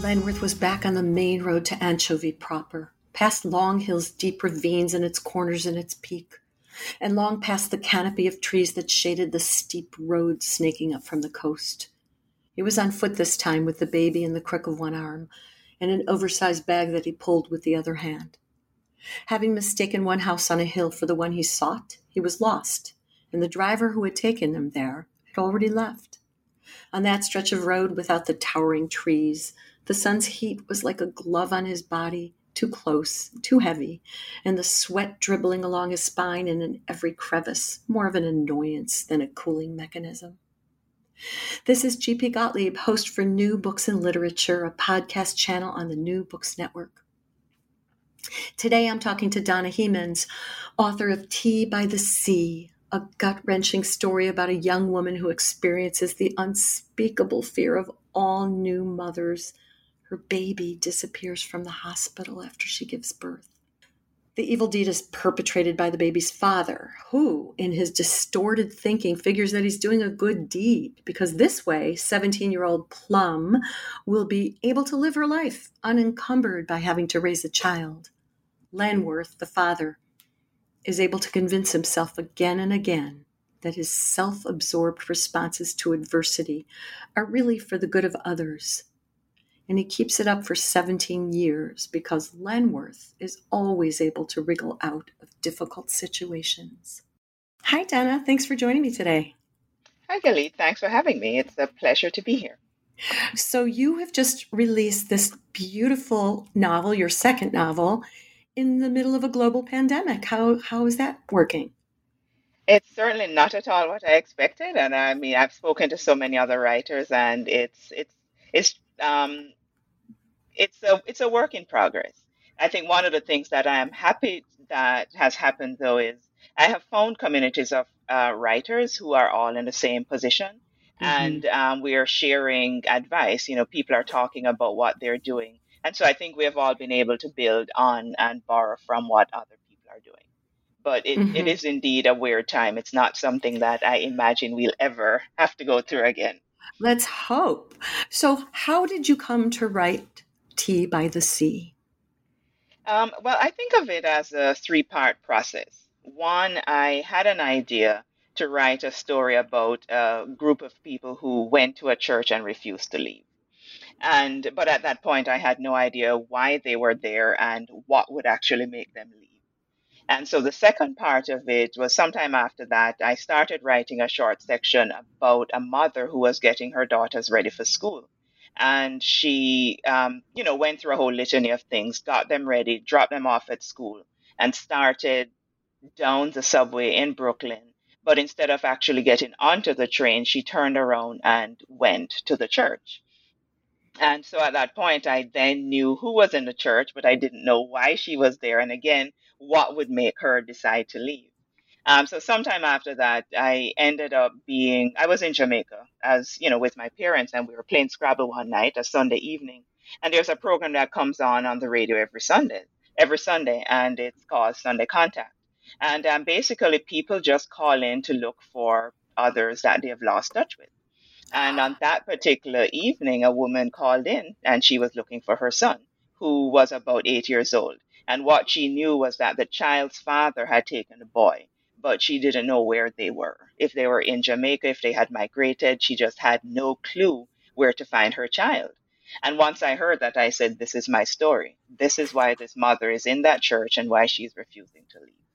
Lenworth was back on the main road to Anchovy proper, past Long Hill's deep ravines and its corners and its peak, and long past the canopy of trees that shaded the steep road snaking up from the coast. He was on foot this time with the baby in the crook of one arm and an oversized bag that he pulled with the other hand. Having mistaken one house on a hill for the one he sought, he was lost, and the driver who had taken him there had already left. On that stretch of road without the towering trees, the sun's heat was like a glove on his body, too close, too heavy, and the sweat dribbling along his spine and in every crevice, more of an annoyance than a cooling mechanism. This is G.P. Gottlieb, host for New Books in Literature, a podcast channel on the New Books Network. Today I'm talking to Donna Hemans, author of Tea by the Sea, a gut wrenching story about a young woman who experiences the unspeakable fear of all new mothers her baby disappears from the hospital after she gives birth. The evil deed is perpetrated by the baby's father, who, in his distorted thinking, figures that he's doing a good deed because this way, 17 year old Plum will be able to live her life unencumbered by having to raise a child. Lenworth, the father, is able to convince himself again and again that his self absorbed responses to adversity are really for the good of others and he keeps it up for 17 years because Lenworth is always able to wriggle out of difficult situations. Hi, Donna. Thanks for joining me today. Hi, Galit. Thanks for having me. It's a pleasure to be here. So, you have just released this beautiful novel, your second novel, in the middle of a global pandemic. How, how is that working? It's certainly not at all what I expected, and I mean, I've spoken to so many other writers, and it's it's it's um, it's a it's a work in progress. I think one of the things that I am happy that has happened though is I have found communities of uh, writers who are all in the same position, mm-hmm. and um, we are sharing advice. You know, people are talking about what they're doing, and so I think we have all been able to build on and borrow from what other people are doing. But it, mm-hmm. it is indeed a weird time. It's not something that I imagine we'll ever have to go through again. Let's hope. So, how did you come to write Tea by the Sea? Um, well, I think of it as a three part process. One, I had an idea to write a story about a group of people who went to a church and refused to leave. And but at that point I had no idea why they were there and what would actually make them leave. And so the second part of it was sometime after that, I started writing a short section about a mother who was getting her daughters ready for school. And she, um, you know, went through a whole litany of things, got them ready, dropped them off at school, and started down the subway in Brooklyn. But instead of actually getting onto the train, she turned around and went to the church. And so at that point, I then knew who was in the church, but I didn't know why she was there. And again, what would make her decide to leave. Um, so sometime after that, I ended up being, I was in Jamaica as, you know, with my parents and we were playing Scrabble one night, a Sunday evening. And there's a program that comes on on the radio every Sunday, every Sunday, and it's called Sunday Contact. And um, basically people just call in to look for others that they have lost touch with. And on that particular evening, a woman called in and she was looking for her son, who was about eight years old. And what she knew was that the child's father had taken the boy, but she didn't know where they were. If they were in Jamaica, if they had migrated, she just had no clue where to find her child. And once I heard that, I said, This is my story. This is why this mother is in that church and why she's refusing to leave.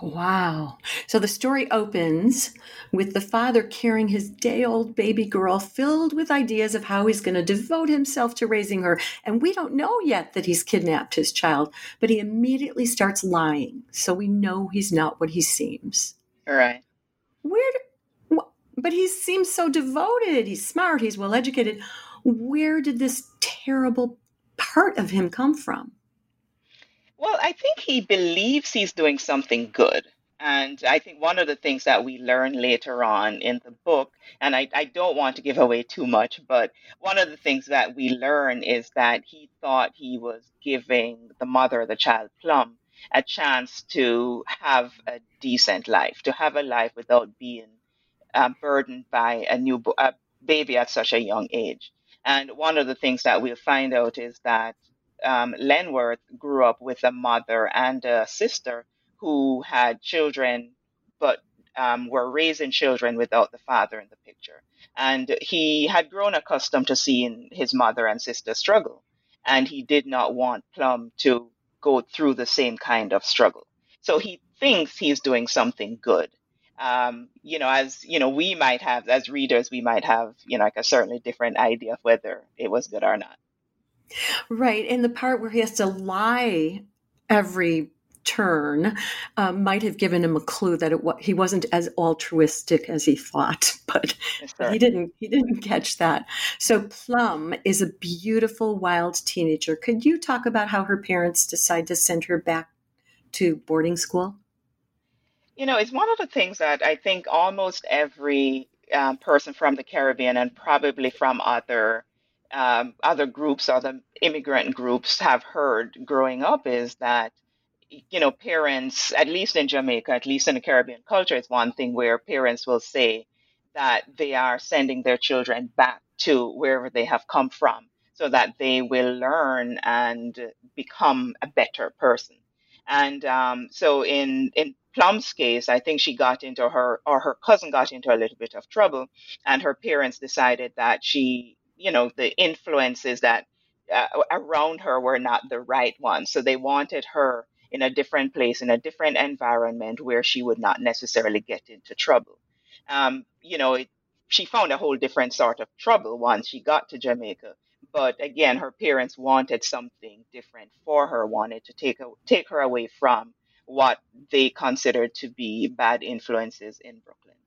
Wow. So the story opens with the father carrying his day old baby girl filled with ideas of how he's going to devote himself to raising her. And we don't know yet that he's kidnapped his child, but he immediately starts lying. So we know he's not what he seems. All right. Where, but he seems so devoted. He's smart. He's well educated. Where did this terrible part of him come from? Well, I think he believes he's doing something good. And I think one of the things that we learn later on in the book, and I, I don't want to give away too much, but one of the things that we learn is that he thought he was giving the mother of the child, Plum, a chance to have a decent life, to have a life without being um, burdened by a new a baby at such a young age. And one of the things that we'll find out is that um, Lenworth grew up with a mother and a sister who had children, but um, were raising children without the father in the picture. And he had grown accustomed to seeing his mother and sister struggle. And he did not want Plum to go through the same kind of struggle. So he thinks he's doing something good. Um, you know, as you know, we might have, as readers, we might have, you know, like a certainly different idea of whether it was good or not. Right. And the part where he has to lie every turn um, might have given him a clue that it, he wasn't as altruistic as he thought, but he didn't. He didn't catch that. So Plum is a beautiful wild teenager. Could you talk about how her parents decide to send her back to boarding school? You know, it's one of the things that I think almost every um, person from the Caribbean and probably from other um, other groups, other immigrant groups have heard growing up is that you know, parents, at least in Jamaica, at least in the Caribbean culture, it's one thing where parents will say that they are sending their children back to wherever they have come from so that they will learn and become a better person. And um, so in, in Plum's case, I think she got into her, or her cousin got into a little bit of trouble, and her parents decided that she, you know, the influences that uh, around her were not the right ones. So they wanted her in a different place, in a different environment where she would not necessarily get into trouble. Um, you know, it, she found a whole different sort of trouble once she got to Jamaica. But again, her parents wanted something different for her, wanted to take, a, take her away from what they considered to be bad influences in Brooklyn.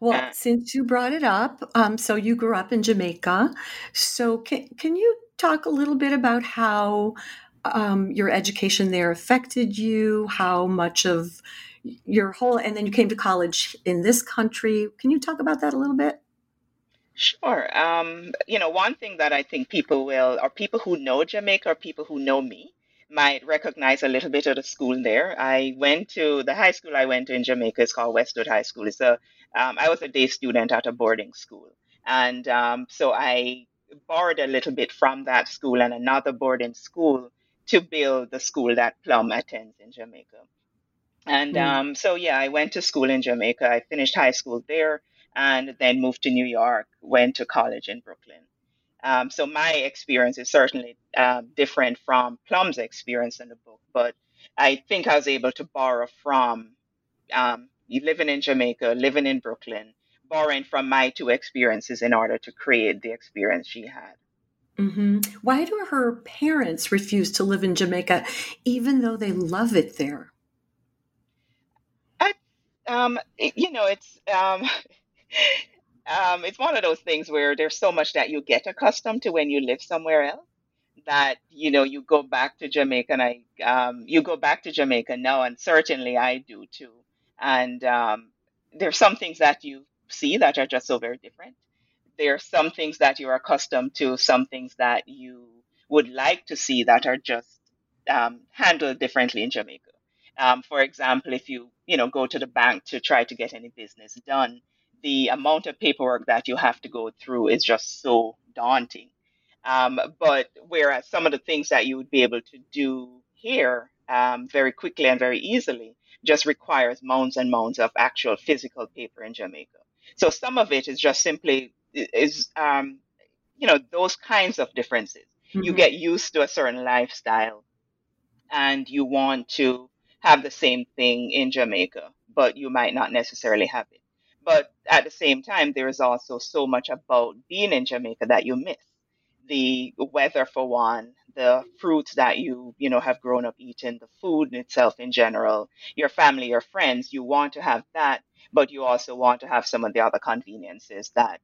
Well, uh, since you brought it up, um, so you grew up in Jamaica. So can, can you talk a little bit about how um, your education there affected you, how much of your whole, and then you came to college in this country. Can you talk about that a little bit? Sure. Um, you know, one thing that I think people will, or people who know Jamaica, or people who know me, might recognize a little bit of the school there. I went to the high school I went to in Jamaica is called Westwood High School. It's a, um, I was a day student at a boarding school, and um, so I borrowed a little bit from that school and another boarding school to build the school that Plum attends in Jamaica. And mm. um, so, yeah, I went to school in Jamaica. I finished high school there and then moved to New York, went to college in Brooklyn. Um, so, my experience is certainly uh, different from Plum's experience in the book, but I think I was able to borrow from um, living in Jamaica, living in Brooklyn, borrowing from my two experiences in order to create the experience she had. Mm-hmm. Why do her parents refuse to live in Jamaica, even though they love it there? I, um, you know, it's um, um, it's one of those things where there's so much that you get accustomed to when you live somewhere else that you know you go back to Jamaica and I um, you go back to Jamaica now, and certainly I do too. And um, there's some things that you see that are just so very different there are some things that you're accustomed to, some things that you would like to see that are just um, handled differently in Jamaica. Um, for example, if you you know go to the bank to try to get any business done, the amount of paperwork that you have to go through is just so daunting. Um, but whereas some of the things that you would be able to do here um, very quickly and very easily just requires mounds and mounds of actual physical paper in Jamaica. So some of it is just simply is um, you know those kinds of differences. Mm-hmm. You get used to a certain lifestyle, and you want to have the same thing in Jamaica, but you might not necessarily have it. But at the same time, there is also so much about being in Jamaica that you miss. The weather, for one, the fruits that you, you know, have grown up eating, the food itself in general, your family, your friends, you want to have that, but you also want to have some of the other conveniences that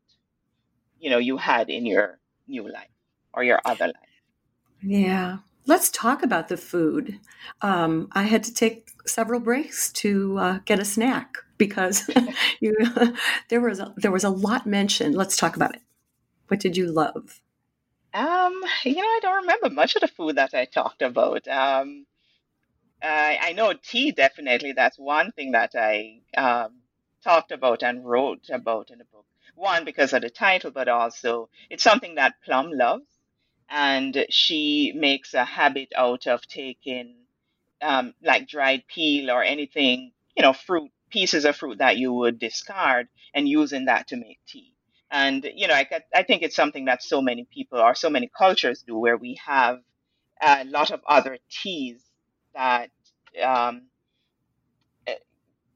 you know you had in your new life or your other life. Yeah. Let's talk about the food. Um, I had to take several breaks to uh, get a snack because you, there was a, there was a lot mentioned. Let's talk about it. What did you love? Um, you know, I don't remember much of the food that I talked about. Um, I, I know tea definitely. That's one thing that I um, talked about and wrote about in the book. One because of the title, but also it's something that Plum loves and she makes a habit out of taking um, like dried peel or anything, you know, fruit pieces of fruit that you would discard and using that to make tea. And you know, I, I think it's something that so many people or so many cultures do, where we have a lot of other teas that, um, eh,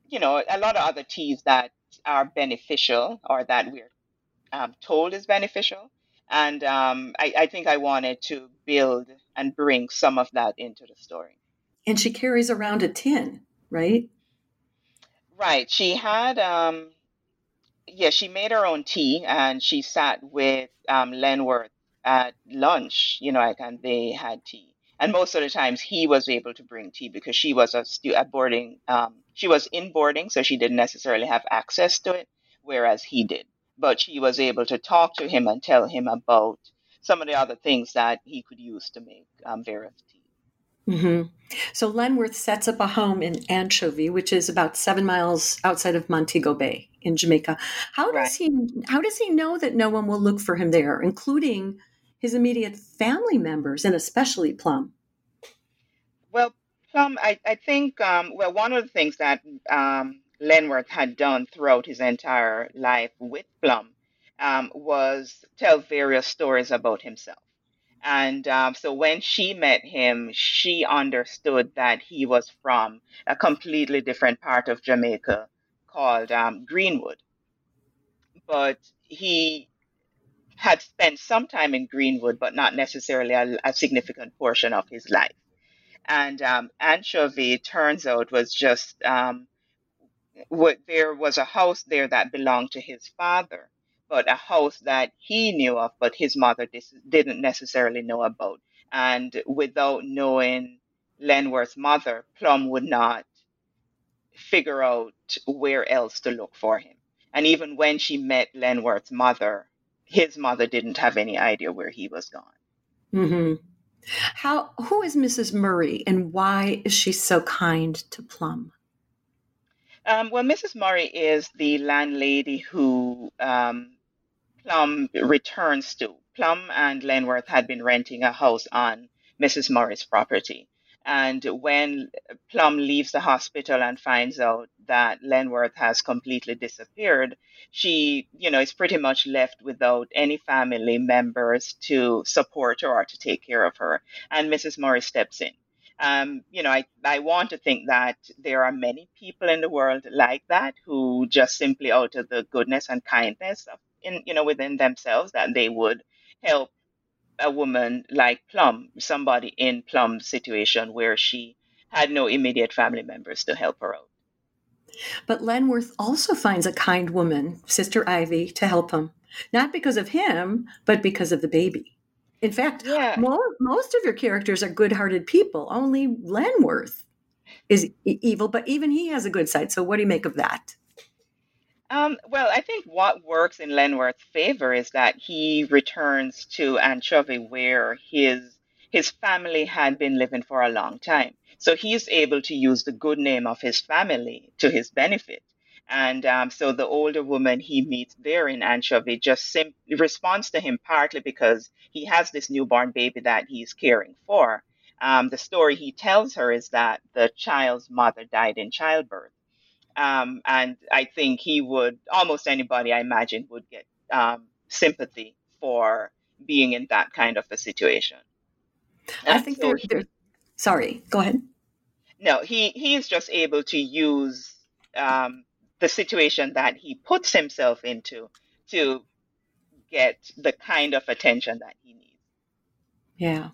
you know, a lot of other teas that are beneficial or that we're um, told is beneficial and um, I, I think I wanted to build and bring some of that into the story. And she carries around a tin, right? Right. She had, um, yeah, she made her own tea and she sat with um, Lenworth at lunch, you know, like, and they had tea. And most of the times he was able to bring tea because she was a, stu- a boarding, um, she was in boarding, so she didn't necessarily have access to it, whereas he did but she was able to talk to him and tell him about some of the other things that he could use to make um, tea. Mm-hmm. So Lenworth sets up a home in Anchovy, which is about seven miles outside of Montego Bay in Jamaica. How right. does he? How does he know that no one will look for him there, including his immediate family members and especially Plum? Well, Plum, I, I think. Um, well, one of the things that um, Lenworth had done throughout his entire life with Plum um, was tell various stories about himself. And um, so when she met him, she understood that he was from a completely different part of Jamaica called um, Greenwood. But he had spent some time in Greenwood, but not necessarily a, a significant portion of his life. And um, Anchovy, turns out, was just um, what there was a house there that belonged to his father, but a house that he knew of, but his mother dis- didn't necessarily know about. And without knowing Lenworth's mother, Plum would not figure out where else to look for him. And even when she met Lenworth's mother, his mother didn't have any idea where he was gone. Mm-hmm. How? Who is Mrs. Murray, and why is she so kind to Plum? Um, well, Mrs. Murray is the landlady who um, Plum returns to. Plum and Lenworth had been renting a house on Mrs. Murray's property. And when Plum leaves the hospital and finds out that Lenworth has completely disappeared, she, you know, is pretty much left without any family members to support her or to take care of her. And Mrs. Murray steps in um, you know, I, I want to think that there are many people in the world like that who just simply out of the goodness and kindness of, in, you know, within themselves that they would help a woman like Plum, somebody in Plum's situation where she had no immediate family members to help her out. But Lenworth also finds a kind woman, Sister Ivy, to help him, not because of him, but because of the baby. In fact, yeah. most of your characters are good-hearted people. Only Lenworth is e- evil, but even he has a good side. So, what do you make of that? Um, well, I think what works in Lenworth's favor is that he returns to Anchovy, where his his family had been living for a long time. So he's able to use the good name of his family to his benefit. And um, so the older woman he meets there in Anchovy just simply responds to him partly because he has this newborn baby that he's caring for. Um, the story he tells her is that the child's mother died in childbirth. Um, and I think he would, almost anybody I imagine, would get um, sympathy for being in that kind of a situation. I think so they're, they're, sorry, go ahead. No, he, he is just able to use um, the situation that he puts himself into to get the kind of attention that he needs. Yeah.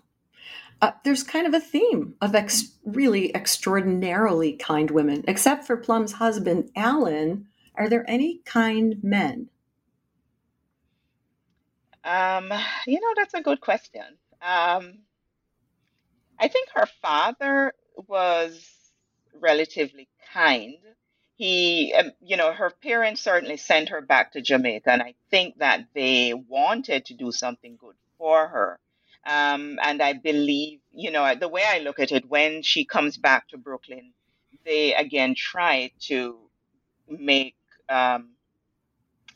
Uh, there's kind of a theme of ex- really extraordinarily kind women, except for Plum's husband, Alan. Are there any kind men? Um, you know, that's a good question. Um, I think her father was relatively kind. He, um, you know, her parents certainly sent her back to Jamaica, and I think that they wanted to do something good for her. Um, and I believe, you know, the way I look at it, when she comes back to Brooklyn, they again try to make, um,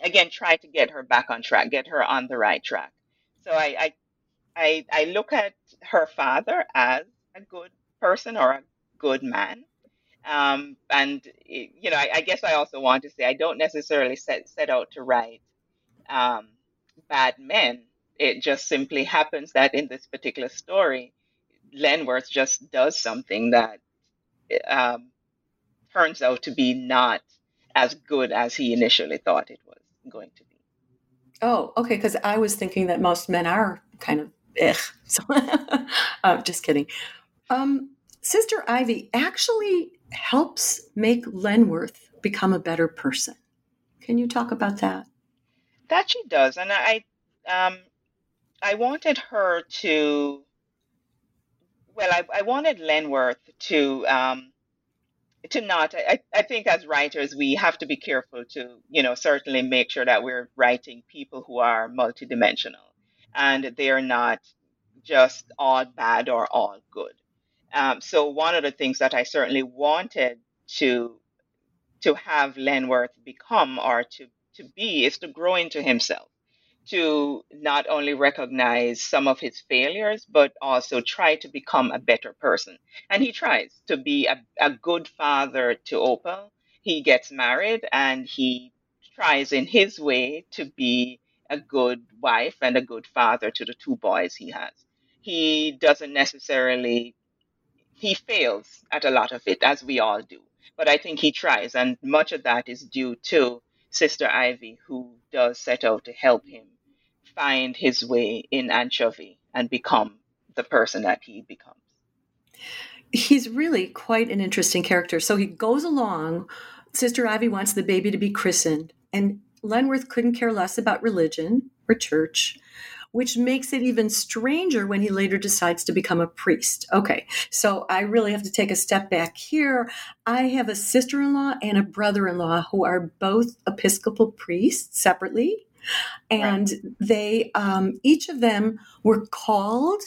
again, try to get her back on track, get her on the right track. So I, I, I, I look at her father as a good person or a good man. Um, and you know, I, I, guess I also want to say I don't necessarily set set out to write um, bad men it just simply happens that in this particular story, Lenworth just does something that um, turns out to be not as good as he initially thought it was going to be. Oh, okay. Because I was thinking that most men are kind of ugh. So, uh, just kidding. Um, Sister Ivy actually helps make Lenworth become a better person. Can you talk about that? That she does, and I, um, I wanted her to, well, I, I wanted Lenworth to, um, to not, I, I think as writers, we have to be careful to, you know, certainly make sure that we're writing people who are multidimensional and they're not just all bad or all good. Um, so one of the things that I certainly wanted to to have Lenworth become or to to be is to grow into himself to not only recognize some of his failures, but also try to become a better person. And he tries to be a, a good father to Opal. He gets married and he tries in his way to be a good wife and a good father to the two boys he has. He doesn't necessarily, he fails at a lot of it, as we all do. But I think he tries, and much of that is due to Sister Ivy, who does set out to help him find his way in Anchovy and become the person that he becomes. He's really quite an interesting character. So he goes along. Sister Ivy wants the baby to be christened, and Lenworth couldn't care less about religion or church, which makes it even stranger when he later decides to become a priest. Okay, so I really have to take a step back here. I have a sister in law and a brother in law who are both Episcopal priests separately and right. they um, each of them were called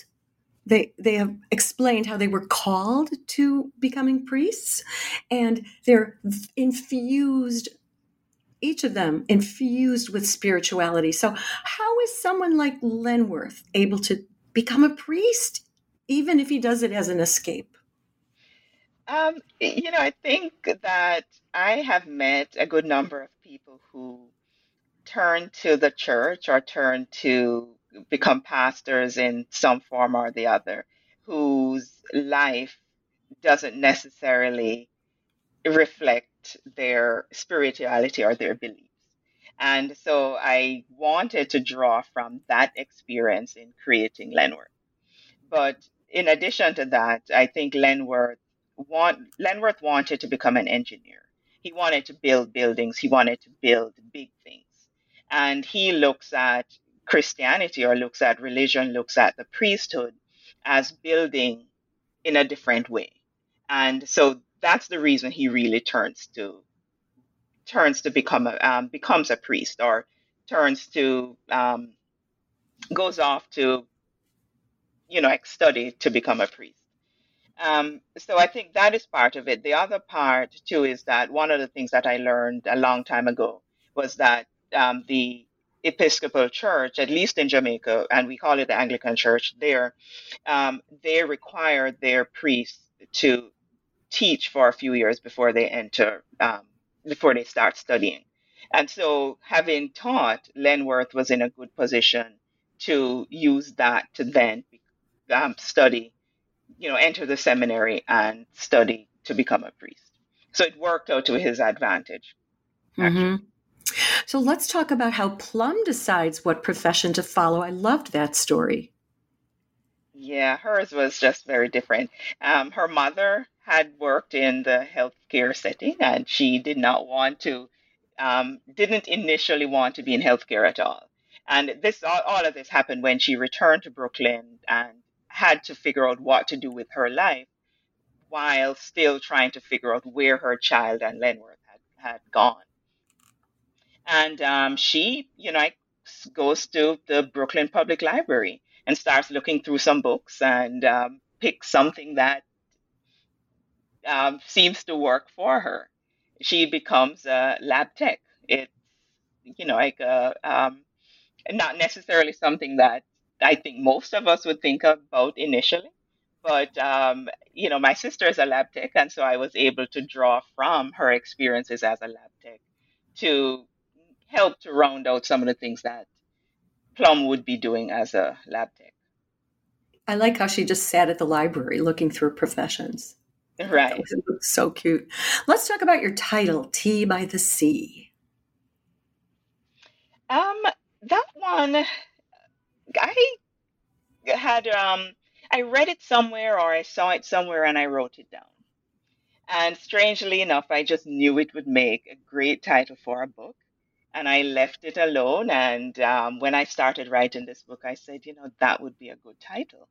they they have explained how they were called to becoming priests. And they're infused each of them infused with spirituality. So how is someone like lenworth able to become a priest even if he does it as an escape? Um, you know i think that i have met a good number of people who turn to the church or turn to become pastors in some form or the other, whose life doesn't necessarily reflect their spirituality or their beliefs. And so I wanted to draw from that experience in creating Lenworth. But in addition to that, I think Lenworth want Lenworth wanted to become an engineer. He wanted to build buildings. He wanted to build big things and he looks at Christianity or looks at religion, looks at the priesthood as building in a different way. And so that's the reason he really turns to turns to become a um, becomes a priest or turns to um, goes off to you know study to become a priest. Um, so I think that is part of it. The other part too is that one of the things that I learned a long time ago was that um, the Episcopal Church, at least in Jamaica, and we call it the Anglican Church there, um, they require their priests to teach for a few years before they enter, um, before they start studying. And so, having taught, Lenworth was in a good position to use that to then um, study, you know, enter the seminary and study to become a priest. So it worked out to his advantage. Mm-hmm. So let's talk about how Plum decides what profession to follow. I loved that story. Yeah, hers was just very different. Um, her mother had worked in the healthcare setting, and she did not want to, um, didn't initially want to be in healthcare at all. And this all, all of this happened when she returned to Brooklyn and had to figure out what to do with her life while still trying to figure out where her child and Lenworth had, had gone. And um, she, you know, goes to the Brooklyn Public Library and starts looking through some books and um, picks something that um, seems to work for her. She becomes a lab tech. It's, you know, like a, um, not necessarily something that I think most of us would think about initially. But, um, you know, my sister is a lab tech, and so I was able to draw from her experiences as a lab tech to help to round out some of the things that Plum would be doing as a lab tech. I like how she just sat at the library looking through professions. Right. so cute. Let's talk about your title, Tea by the Sea. Um, that one, I had um, I read it somewhere or I saw it somewhere and I wrote it down. And strangely enough, I just knew it would make a great title for a book. And I left it alone. And um, when I started writing this book, I said, you know, that would be a good title.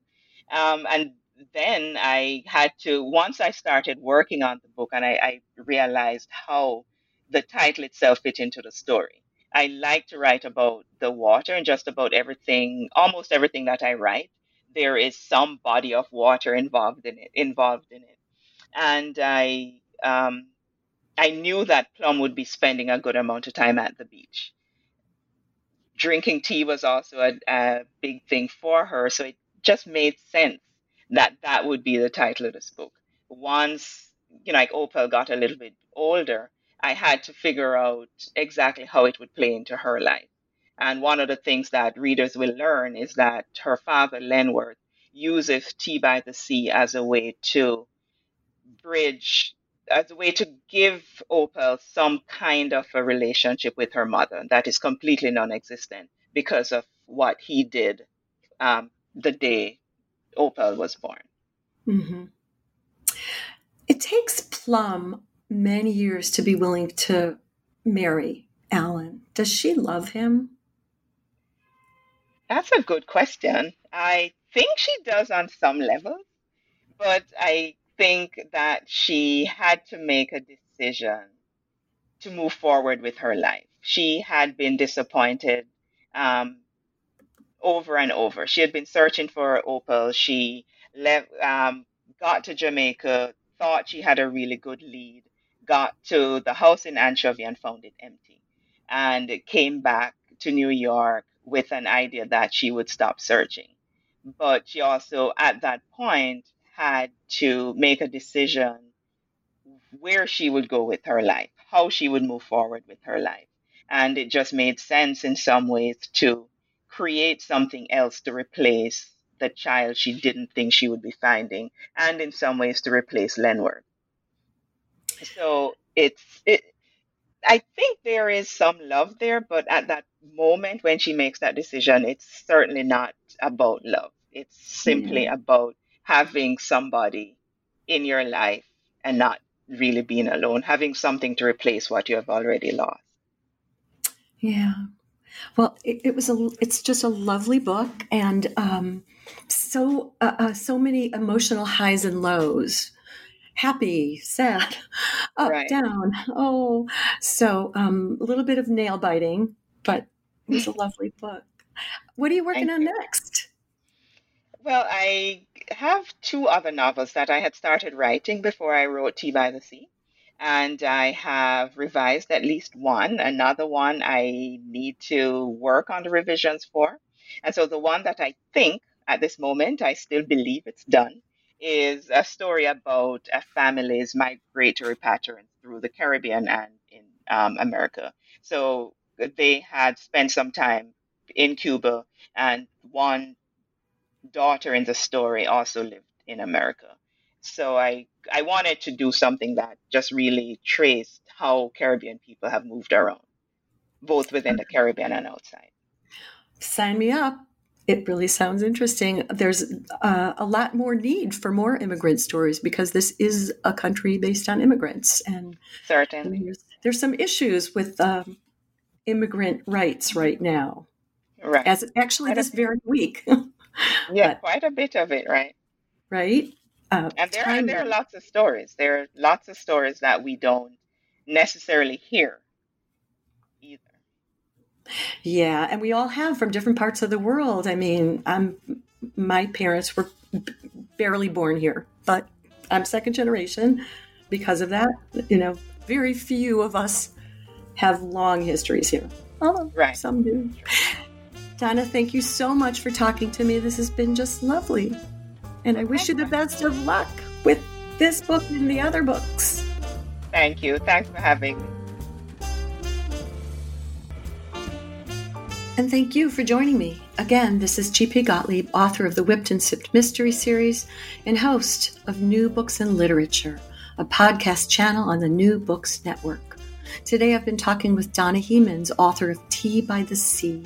Um, and then I had to, once I started working on the book and I, I realized how the title itself fit into the story. I like to write about the water and just about everything, almost everything that I write. There is some body of water involved in it, involved in it. And I, um, I knew that Plum would be spending a good amount of time at the beach. Drinking tea was also a, a big thing for her, so it just made sense that that would be the title of this book. Once, you know, like Opal got a little bit older, I had to figure out exactly how it would play into her life. And one of the things that readers will learn is that her father, Lenworth, uses Tea by the Sea as a way to bridge, as a way to give Opal some kind of a relationship with her mother that is completely non existent because of what he did um, the day Opal was born. Mm-hmm. It takes Plum many years to be willing to marry Alan. Does she love him? That's a good question. I think she does on some level, but I think that she had to make a decision to move forward with her life. She had been disappointed um, over and over. She had been searching for Opal. She left, um, got to Jamaica, thought she had a really good lead, got to the house in Anchovy and found it empty, and came back to New York with an idea that she would stop searching. But she also, at that point, had to make a decision where she would go with her life, how she would move forward with her life. And it just made sense in some ways to create something else to replace the child she didn't think she would be finding, and in some ways to replace Lenworth. So it's it. I think there is some love there, but at that moment when she makes that decision, it's certainly not about love. It's simply yeah. about having somebody in your life and not really being alone, having something to replace what you have already lost. Yeah. Well, it, it was a. It's just a lovely book, and um, so uh, uh, so many emotional highs and lows, happy, sad, up, right. down. Oh, so um, a little bit of nail biting, but it was a lovely book. What are you working Thank on you. next? Well, I have two other novels that I had started writing before I wrote Tea by the Sea and I have revised at least one. Another one I need to work on the revisions for. And so the one that I think at this moment, I still believe it's done, is a story about a family's migratory patterns through the Caribbean and in um, America. So they had spent some time in Cuba, and one daughter in the story also lived in America. So I I wanted to do something that just really traced how Caribbean people have moved around, both within the Caribbean and outside. Sign me up. It really sounds interesting. There's uh, a lot more need for more immigrant stories because this is a country based on immigrants, and certainly there's, there's some issues with um, immigrant rights right now. Right. As actually this very week. yeah, but, quite a bit of it, right? Right. Uh, and there are, there are lots of stories. There are lots of stories that we don't necessarily hear either. Yeah, and we all have from different parts of the world. I mean, I'm my parents were barely born here, but I'm second generation because of that. You know, very few of us have long histories here. Although right. some do. Donna, thank you so much for talking to me. This has been just lovely. And I wish you the best of luck with this book and the other books. Thank you. Thanks for having me. And thank you for joining me. Again, this is G.P. Gottlieb, author of the Whipped and Sipped Mystery Series and host of New Books in Literature, a podcast channel on the New Books Network. Today I've been talking with Donna Hemans, author of Tea by the Sea.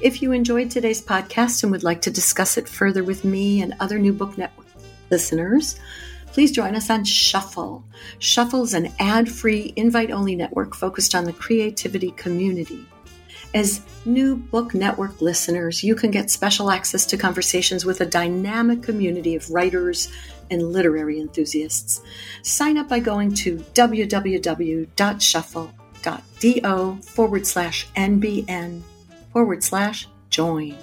If you enjoyed today's podcast and would like to discuss it further with me and other New Book Network listeners, please join us on Shuffle. Shuffle is an ad free, invite only network focused on the creativity community. As New Book Network listeners, you can get special access to conversations with a dynamic community of writers and literary enthusiasts. Sign up by going to www.shuffle.do forward slash NBN forward slash join.